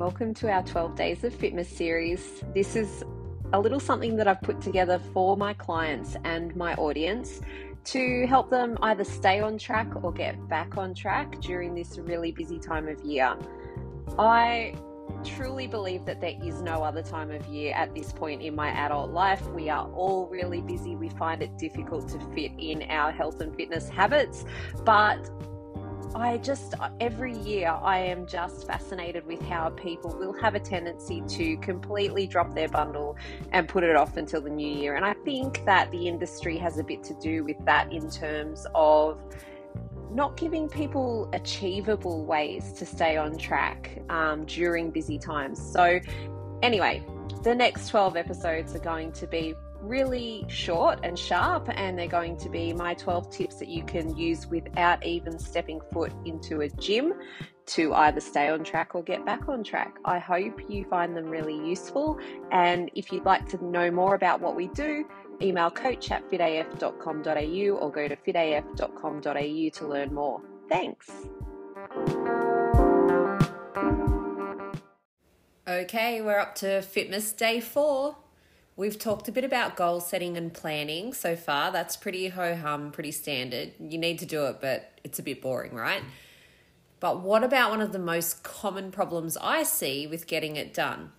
Welcome to our 12 Days of Fitness series. This is a little something that I've put together for my clients and my audience to help them either stay on track or get back on track during this really busy time of year. I truly believe that there is no other time of year at this point in my adult life. We are all really busy. We find it difficult to fit in our health and fitness habits, but I just, every year, I am just fascinated with how people will have a tendency to completely drop their bundle and put it off until the new year. And I think that the industry has a bit to do with that in terms of not giving people achievable ways to stay on track um, during busy times. So, anyway, the next 12 episodes are going to be really short and sharp, and they're going to be my 12 tips that you can use without even stepping foot into a gym to either stay on track or get back on track. I hope you find them really useful. And if you'd like to know more about what we do, email coach at fitaf.com.au or go to fitaf.com.au to learn more. Thanks. Okay, we're up to Fitness Day 4. We've talked a bit about goal setting and planning so far. That's pretty ho hum, pretty standard. You need to do it, but it's a bit boring, right? But what about one of the most common problems I see with getting it done?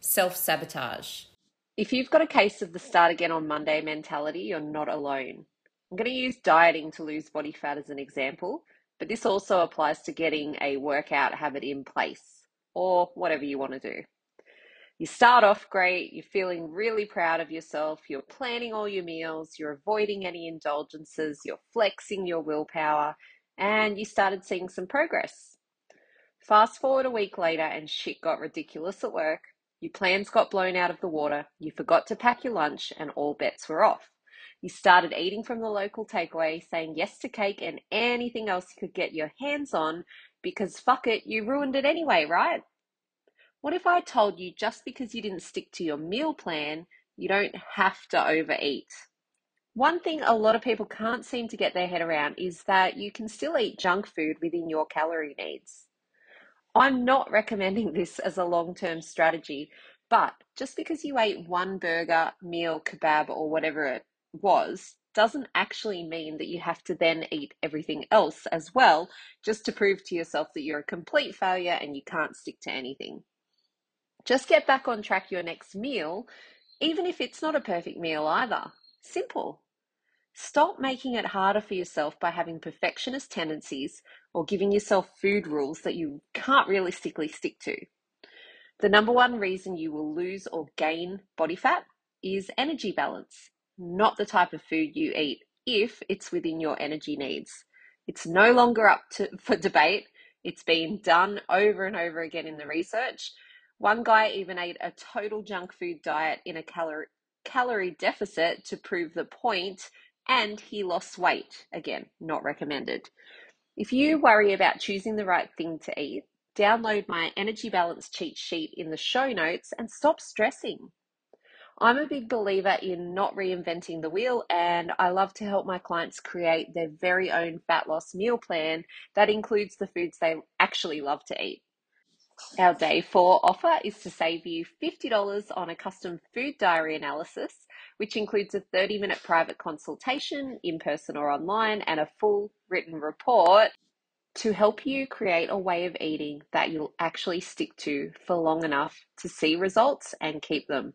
Self sabotage. If you've got a case of the start again on Monday mentality, you're not alone. I'm going to use dieting to lose body fat as an example, but this also applies to getting a workout habit in place or whatever you want to do. You start off great, you're feeling really proud of yourself, you're planning all your meals, you're avoiding any indulgences, you're flexing your willpower, and you started seeing some progress. Fast forward a week later, and shit got ridiculous at work. Your plans got blown out of the water, you forgot to pack your lunch, and all bets were off. You started eating from the local takeaway, saying yes to cake and anything else you could get your hands on because fuck it, you ruined it anyway, right? What if I told you just because you didn't stick to your meal plan, you don't have to overeat? One thing a lot of people can't seem to get their head around is that you can still eat junk food within your calorie needs. I'm not recommending this as a long term strategy, but just because you ate one burger, meal, kebab, or whatever it was, doesn't actually mean that you have to then eat everything else as well, just to prove to yourself that you're a complete failure and you can't stick to anything. Just get back on track your next meal, even if it's not a perfect meal either. Simple. Stop making it harder for yourself by having perfectionist tendencies or giving yourself food rules that you can't realistically stick to. The number one reason you will lose or gain body fat is energy balance, not the type of food you eat if it's within your energy needs. It's no longer up to, for debate. It's been done over and over again in the research one guy even ate a total junk food diet in a calorie calorie deficit to prove the point and he lost weight. Again, not recommended. If you worry about choosing the right thing to eat, download my energy balance cheat sheet in the show notes and stop stressing. I'm a big believer in not reinventing the wheel, and I love to help my clients create their very own fat loss meal plan that includes the foods they actually love to eat. Our day four offer is to save you $50 on a custom food diary analysis, which includes a 30 minute private consultation in person or online and a full written report to help you create a way of eating that you'll actually stick to for long enough to see results and keep them.